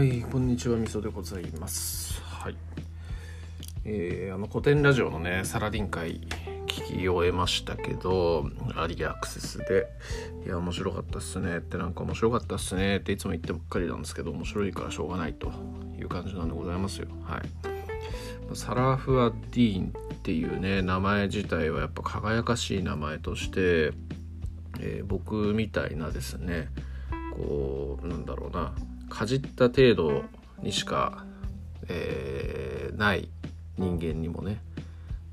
はい、こんにちは、みそでございます。はい。えーあの古典ラジオのね、サラディン会聞き終えましたけど、アリアクセスで、いや、面白かったっすねって、なんか面白かったっすねっていつも言ってばっかりなんですけど、面白いからしょうがないという感じなんでございますよ。はい。サラフア・ディーンっていうね、名前自体はやっぱ輝かしい名前として、えー僕みたいなですねこうなんだろうなかじった程度にしか、えーない人間にもね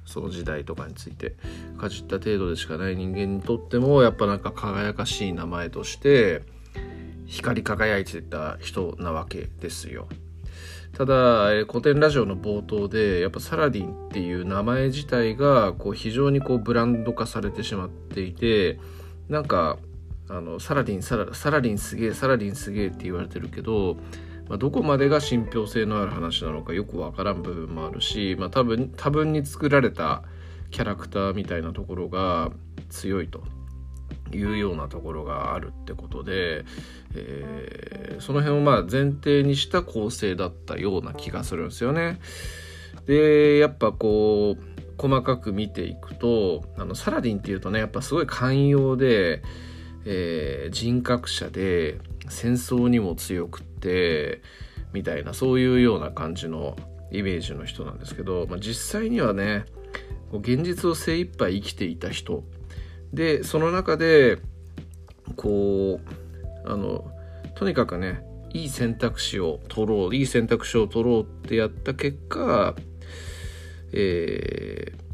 その時代とかについてかじった程度でしかない人間にとってもやっぱなんか輝かしい名前として光り輝いてた人なわけですよ。ただ、えー古典ラジオの冒頭でやっぱサラディンっていう名前自体がこう非常にこうブランド化されてしまっていてなんかあのサラディンサラサラディンすげえサラディンすげえって言われてるけど、まあ、どこまでが信憑性のある話なのかよくわからん部分もあるし、まあ、多分多分に作られたキャラクターみたいなところが強いと。いうようなところがあるってことで、えーその辺をまあ前提にした構成だったような気がするんですよね。でやっぱこう細かく見ていくとあのサラディンっていうとねやっぱすごい寛容で、えー人格者で戦争にも強くってみたいなそういうような感じのイメージの人なんですけど、まあ、実際にはね現実を精一杯生きていた人。でその中でこうあのとにかくねいい選択肢を取ろういい選択肢を取ろうってやった結果、えー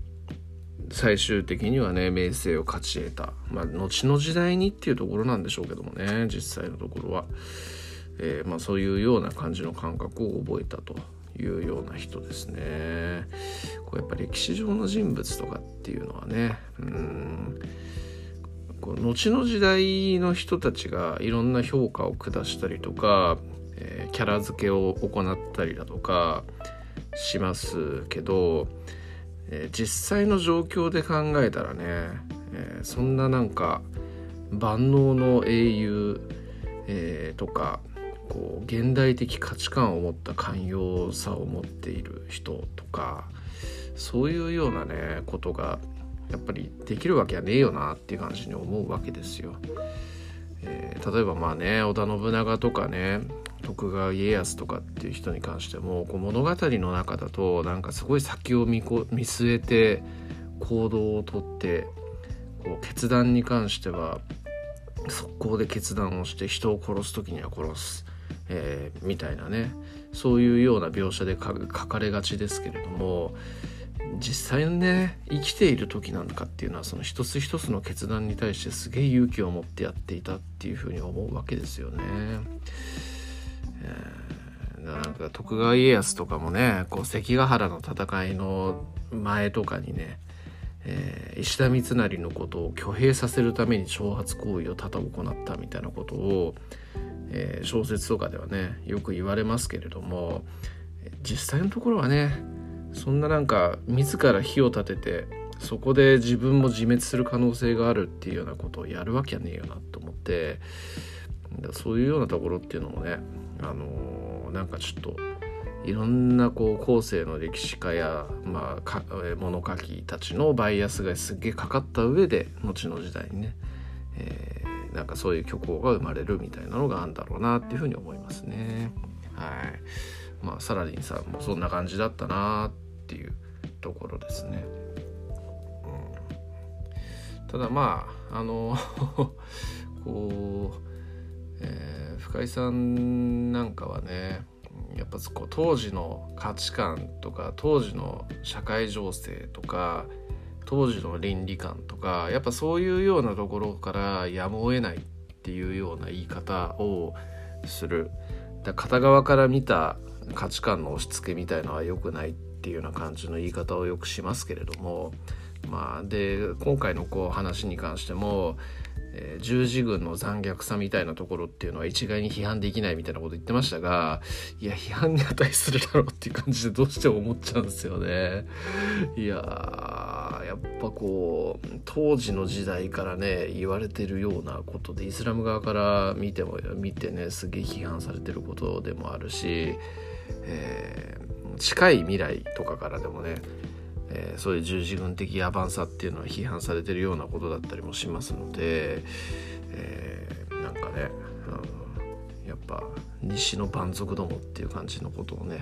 最終的にはね名声を勝ち得た。まあ後の時代にっていうところなんでしょうけどもね実際のところは、えーまあ、そういうような感じの感覚を覚えたというような人ですね。こうやっぱり歴史上の人物とかっていうのはねうんこう後の時代の人たちがいろんな評価を下したりとか、えーキャラ付けを行ったりだとかしますけど、えー実際の状況で考えたらね、えーそんななんか万能の英雄、えーとかこう現代的価値観を持った寛容さを持っている人とかそういうようなねことがやっぱりできるわけはねえよなっていう感じに思うわけですよ。えー例えばまあね織田信長とかね徳川家康とかっていう人に関してもこう物語の中だとなんかすごい先を見こ見据えて行動をとってこう決断に関しては速攻で決断をして人を殺す時には殺す、えーみたいなねそういうような描写で書書かれがちですけれども実際にね生きている時なんかっていうのはその一つ一つの決断に対してすげえ勇気を持ってやっていたっていうふうに思うわけですよね。えーなんか徳川家康とかもねこう関ヶ原の戦いの前とかにね、えー石田三成のことを挙兵させるために挑発行為を多々行ったみたいなことを、えー小説とかではねよく言われますけれども実際のところはねそんななんか自ら火を立ててそこで自分も自滅する可能性があるっていうようなことをやるわけはねえよなと思ってそういうようなところっていうのもねあのなんかちょっといろんなこう後世の歴史家や、まあ、か物書きたちのバイアスがすっげえかかった上で後の時代にね、えーなんかそういう虚構が生まれるみたいなのがあるんだろうなっていうふうに思いますね。はいまあ、サラディンさんもそんな感じだったなっっていうところですね。うん、ただまああの こう、えー深井さんなんかはねやっぱこう当時の価値観とか当時の社会情勢とか当時の倫理観とかやっぱそういうようなところからやむを得ないっていうような言い方をするだ片側から見た価値観の押し付けみたいのは良くないってていうような感じの言い方をよくしますけれどもまあで今回のこう話に関しても、えー十字軍の残虐さみたいなところっていうのは一概に批判できないみたいなこと言ってましたがいや批判に値するだろうっていう感じでどうしても思っちゃうんですよね。いやーやっぱこう当時の時代からね言われてるようなことでイスラム側から見ても見てねすげえ批判されてることでもあるし、えー、近い未来とかからでもね、えー、そういう十字軍的野蛮さっていうのは批判されてるようなことだったりもしますので、えー、なんかね、うん、やっぱ西の蛮族どもっていう感じのことをね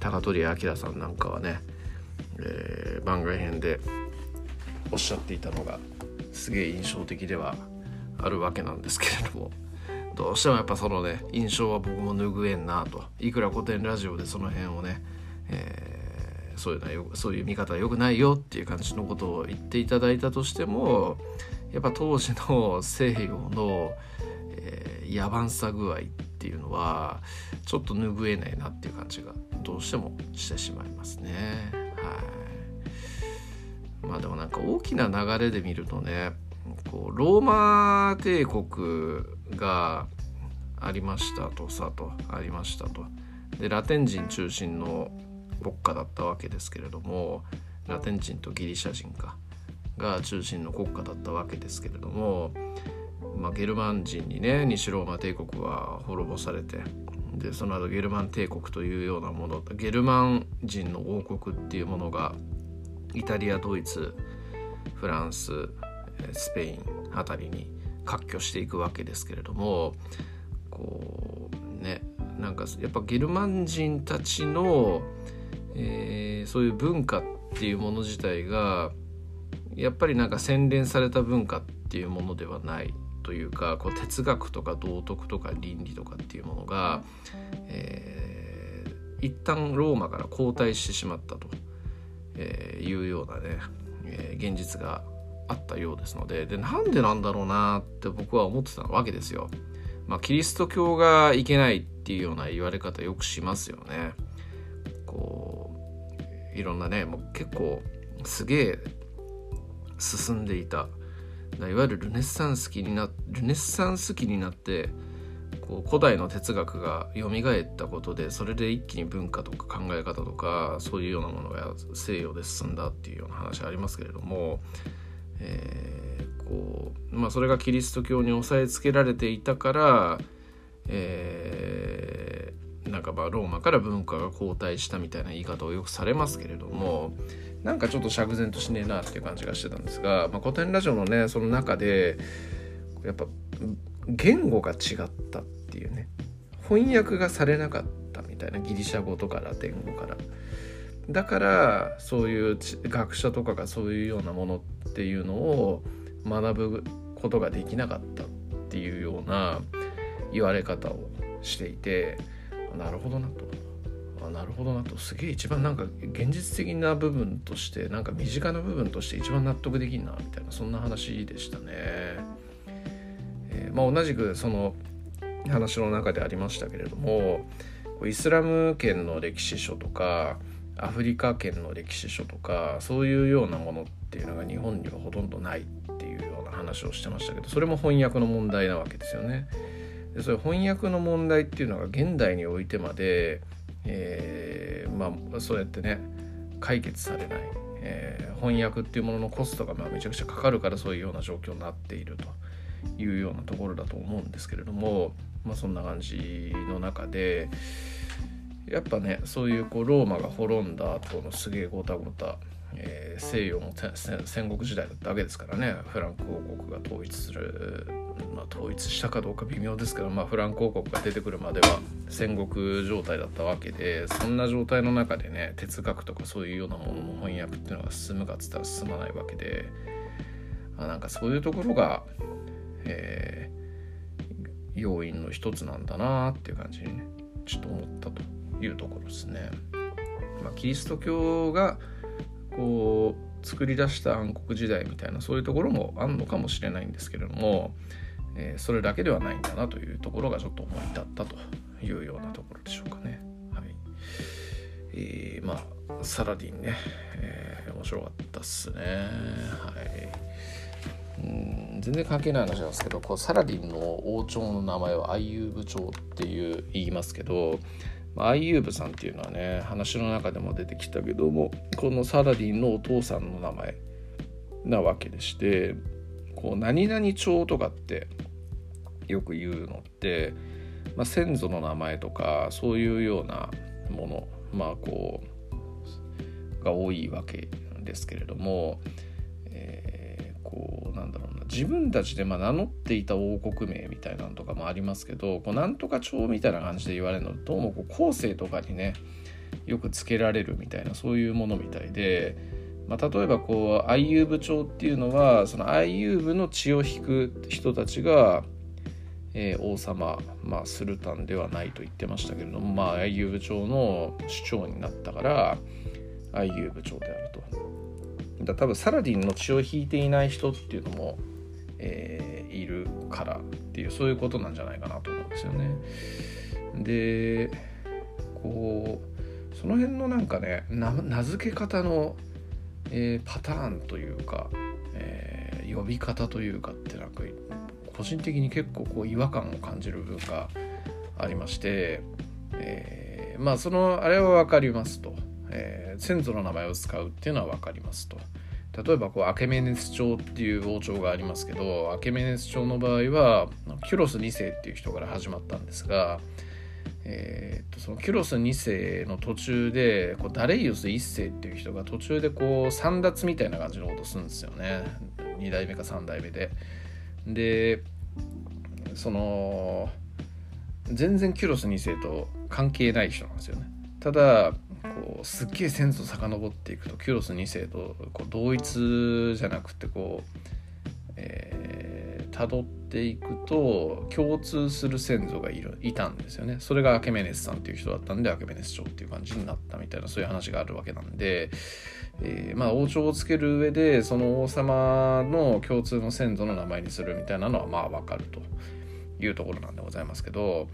高取明さんなんかはね、えー、番外編でおっしゃっていたのがすげえ印象的ではあるわけなんですけれどもどうしてもやっぱそのね印象は僕も拭えんなと。いくら古典ラジオでその辺をね、えー、そういうのよそういう見方は良くないよっていう感じのことを言っていただいたとしてもやっぱ当時の西洋の、えー、野蛮さ具合っていうのはちょっと拭えないなっていう感じがどうしてもしてしまいますね。はいまあでもなんか大きな流れで見るとねこうローマ帝国がありましたとさとありましたとでラテン人中心の国家だったわけですけれどもラテン人とギリシャ人かが中心の国家だったわけですけれども、まあ、ゲルマン人にね西ローマ帝国は滅ぼされてでその後ゲルマン帝国というようなものゲルマン人の王国っていうものがイタリアドイツフランススペインあたりに割拠していくわけですけれどもこうねなんかやっぱゲルマン人たちの、えー、そういう文化っていうもの自体がやっぱりなんか洗練された文化っていうものではないというかこう哲学とか道徳とか倫理とかっていうものが、えー、一旦ローマから後退してしまったと。えー、いうようなね、えー、現実があったようですのででなんでなんだろうなって僕は思ってたわけですよ。まあ、キリスト教がいけないっていうような言われ方よくしますよね。こういろんなねもう結構すげえ進んでいた。いわゆるルネッサンス期になルネッサンス期になってこう古代の哲学が蘇ったことでそれで一気に文化とか考え方とかそういうようなものが西洋で進んだっていうような話ありますけれども、えー、こうまあ、それがキリスト教に押さえつけられていたから、えー、なんかまあローマから文化が後退したみたいな言い方をよくされますけれどもなんかちょっと釈然としねえなっていう感じがしてたんですが、まあ、古典ラジオのねその中でやっぱ言語が違ったっていうね翻訳がされなかったみたいなギリシャ語とかラテン語から。だからそういう学者とかがそういうようなものっていうのを学ぶことができなかったっていうような言われ方をしていてなるほどなとあなるほどなとすげえ一番なんか現実的な部分としてなんか身近な部分として一番納得できんなみたいなそんな話でしたね。えまあ、同じくその話の中でありましたけれどもイスラム圏の歴史書とかアフリカ圏の歴史書とかそういうようなものっていうのが日本にはほとんどないっていうような話をしてましたけどそれも翻訳の問題なわけですよね。でそういう翻訳の問題っていうのが現代においてまで、えー、まあそうやってね解決されない、えー、翻訳っていうもののコストがまあめちゃくちゃかかるからそういうような状況になっていると。いうようなところだと思うんですけれども、まあ、そんな感じの中でやっぱねそういうこうローマが滅んだ後のすげえごたごた、えー、西洋も戦国時代だったわけですからねフランク王国が統一する、まあ、統一したかどうか微妙ですけど、まあ、フランク王国が出てくるまでは戦国状態だったわけでそんな状態の中でね哲学とかそういうようなものの翻訳っていうのが進むかっつったら進まないわけであなんかそういうところがえー、要因の一つなんだなっていう感じにねちょっと思ったというところですね。まあ、キリスト教がこう作り出した暗黒時代みたいなそういうところもあるのかもしれないんですけれども、えー、それだけではないんだなというところがちょっと思い立ったというようなところでしょうかね。はいえー、まあサラディンね、えー、面白かったっすね。はいうん全然関係ない話なんですけどこうサラディンの王朝の名前はアイユーブ朝っていう言いますけどアイユーブさんっていうのはね話の中でも出てきたけどもこのサラディンのお父さんの名前なわけでしてこう何々町とかってよく言うのって、まあ、先祖の名前とかそういうようなものまあこうが多いわけですけれども、えー、だろうな自分たちでま名乗っていた王国名みたいなのとかもありますけどこうなんとか町みたいな感じで言われるのどうもこう後世とかにねよくつけられるみたいなそういうものみたいで、まあ、例えばこうアイユーブ朝っていうのはそのアイユーブの血を引く人たちが、えー、王様、まあ、スルタンではないと言ってましたけれども、まあ、アイユーブ朝の首長になったからアイユーブ朝であると。だ多分サラディンの血を引いていない人っていうのも、えー、いるからっていうそういうことなんじゃないかなと思うんですよね。でこうその辺のなんかね名付け方の、えー、パターンというか、えー、呼び方というかってなんか個人的に結構こう違和感を感じる部分がありまして、えー、まあそのあれは分かりますと、え先祖の名前を使うっていうのは分かりますと。例えばこうアケメネス朝っていう王朝がありますけどアケメネス朝の場合はキュロス2世っていう人から始まったんですが、えー、とそのキュロス2世の途中でこうダレイオス1世っていう人が途中でこう散奪みたいな感じのことするんですよね2代目か3代目で。でその全然キュロス2世と関係ない人なんですよね。ただこうすっげえ先祖遡っていくとキュロス2世とこう同一じゃなくてこう、えー、っていくと共通する先祖がいるいたんですよね。それがアケメネスさんっていう人だったんでアケメネス朝っていう感じになったみたいなそういう話があるわけなんで、えー、まあ王朝をつける上でその王様の共通の先祖の名前にするみたいなのはまあわかるというところなんでございますけど、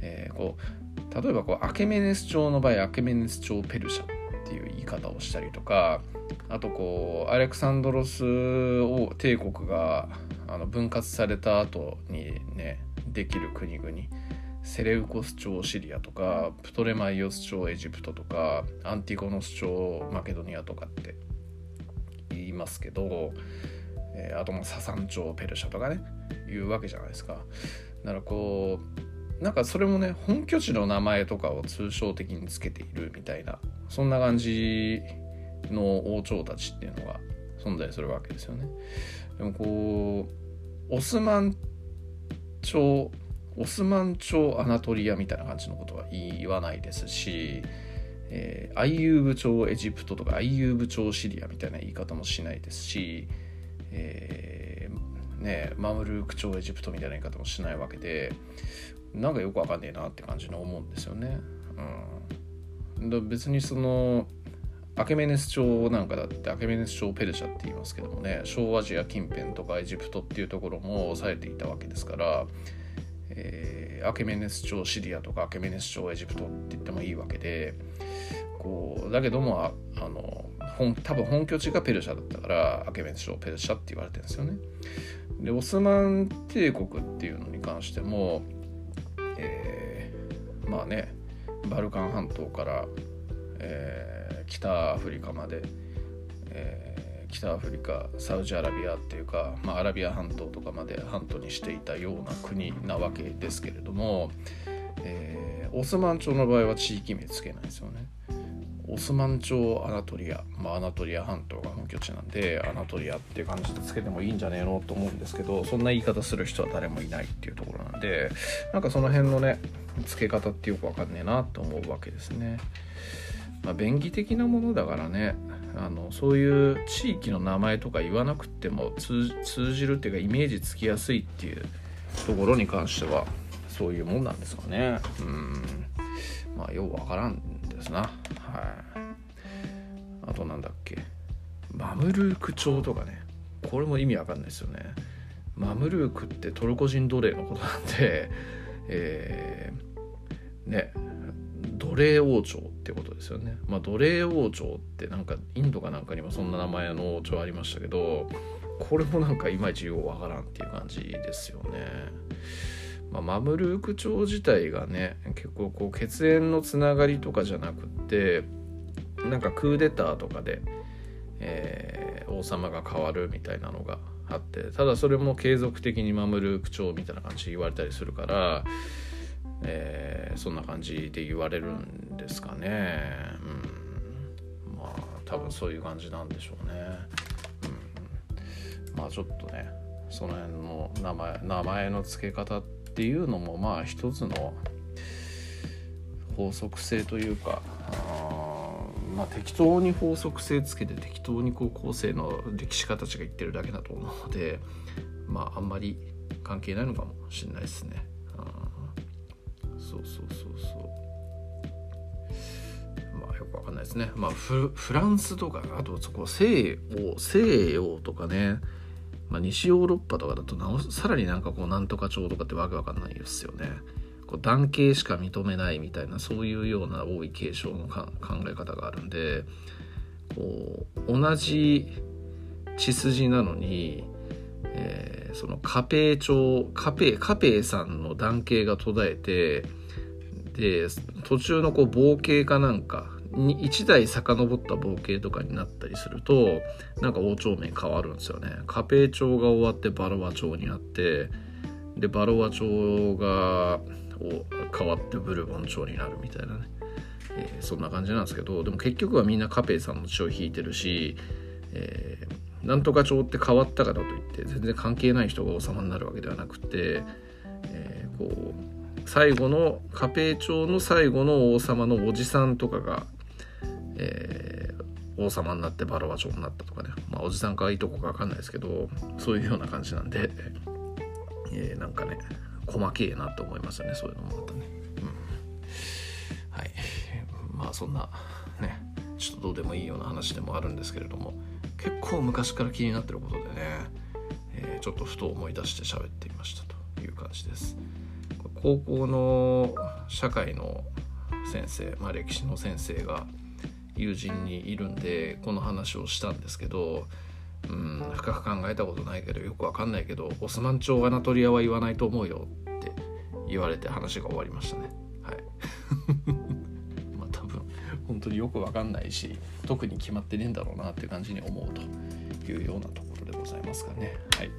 えー、こう例えばこうアケメネス朝の場合アケメネス朝ペルシャっていう言い方をしたりとかあとこうアレクサンドロスを帝国があの分割された後にねできる国々セレウコス朝シリアとかプトレマイオス朝エジプトとかアンティゴノス朝マケドニアとかって言いますけど、えー、あともササン朝ペルシャとかね言うわけじゃないですか。だからこうなんかそれもね本拠地の名前とかを通称的につけているみたいなそんな感じの王朝たちっていうのが存在するわけですよね。でもこうオスマン朝オスマン朝アナトリアみたいな感じのことは言わないですし、えー、アイユーブ朝エジプトとかアイユーブ朝シリアみたいな言い方もしないですし、えー、ね、マムルーク朝エジプトみたいな言い方もしないわけでなんかよくわかんねえなって感じの思うんですよね。うん、別にそのアケメネス朝なんかだってアケメネス朝ペルシャって言いますけどもね小アジア近辺とかエジプトっていうところも抑えていたわけですから、えー、アケメネス朝シリアとかアケメネス朝エジプトって言ってもいいわけでこうだけどもああの本多分本拠地がペルシャだったからアケメネス朝ペルシャって言われてるんですよね。でオスマン帝国っていうのに関しても、えー、まあねバルカン半島から、えー北アフリカまで、えー、北アフリカサウジアラビアっていうか、まあ、アラビア半島とかまで半島にしていたような国なわけですけれども、えー、オスマン朝の場合は地域名つけないですよね。オスマン朝アナトリア、まあ、アナトリア半島が本拠地なんでアナトリアっていう感じでつけてもいいんじゃねえのと思うんですけどそんな言い方する人は誰もいないっていうところなんでなんかその辺のね付け方ってよくわかんねえなと思うわけですね。まあ、便宜的なものだからねあのそういう地域の名前とか言わなくても通じるっていうかイメージつきやすいっていうところに関してはそういうもんなんですかねうんまあようわからんですな。はい。あとなんだっけ。マムルーク朝とかね。これも意味わかんないですよね。マムルークってトルコ人奴隷のことなんで えー、ね。奴隷王朝ってことですよね。まあ奴隷王朝ってなんかインドかなんかにもそんな名前の王朝ありましたけどこれもなんかいまいちようわからんっていう感じですよね。まあ、マムルーク朝自体がね結構こう血縁のつながりとかじゃなくってなんかクーデターとかで、えー、王様が変わるみたいなのがあってただそれも継続的に守る口調みたいな感じで言われたりするから、えー、そんな感じで言われるんですかね。うん、まあ多分そういう感じなんでしょうね。うん、まあちょっとねその辺の名前名前の付け方ってっていうのもまあ一つの法則性というかまあ、適当に法則性つけて適当にこう後世の歴史家たちが言ってるだけだと思うのでまああんまり関係ないのかもしれないですね。そうそうそうそうまあよくわかんないですね。まあフランスとかあとそこ西欧西洋とかね、まあ、西ヨーロッパとかだとなおさらになんかこうなんとか町とかってわけわかんないですよね。こう男系しか認めないみたいなそういうような多い継承の考え方があるんでこう同じ血筋なのに、えー、その家平町家平家平さんの男系が途絶えてで途中のこう冒険かなんかに1代遡った冒険とかになったりするとなんか王朝名変わるんですよね。家平町が終わってバロワ町になってでバロワ町が変わってブルボン朝になるみたいなね、えー、そんな感じなんですけどでも結局はみんなカペイさんの血を引いてるし、えー、なんとか朝って変わったからといって全然関係ない人が王様になるわけではなくて、えー、こう最後のカペイ朝の最後の王様のおじさんとかが、えー、王様になってバラバ朝になったとかね、まあ、おじさんかいいとこか分かんないですけどそういうような感じなんで、えー、なんかね細けえなと思いますよねそういうのもまたね、うん、はい。まあそんなねちょっとどうでもいいような話でもあるんですけれども結構昔から気になってることでね、えー、ちょっとふと思い出して喋ってみましたという感じです。高校の社会の先生、まあ、歴史の先生が友人にいるんでこの話をしたんですけどうん深く考えたことないけどよくわかんないけどオスマン朝アナトリアは言わないと思うよって言われて話が終わりましたね。はい。まあ多分。本当によくわかんないし特に決まってねえんだろうなっていう感じに思うというようなところでございますかね。はい。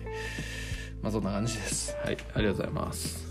まあそんな感じです。はい。ありがとうございます。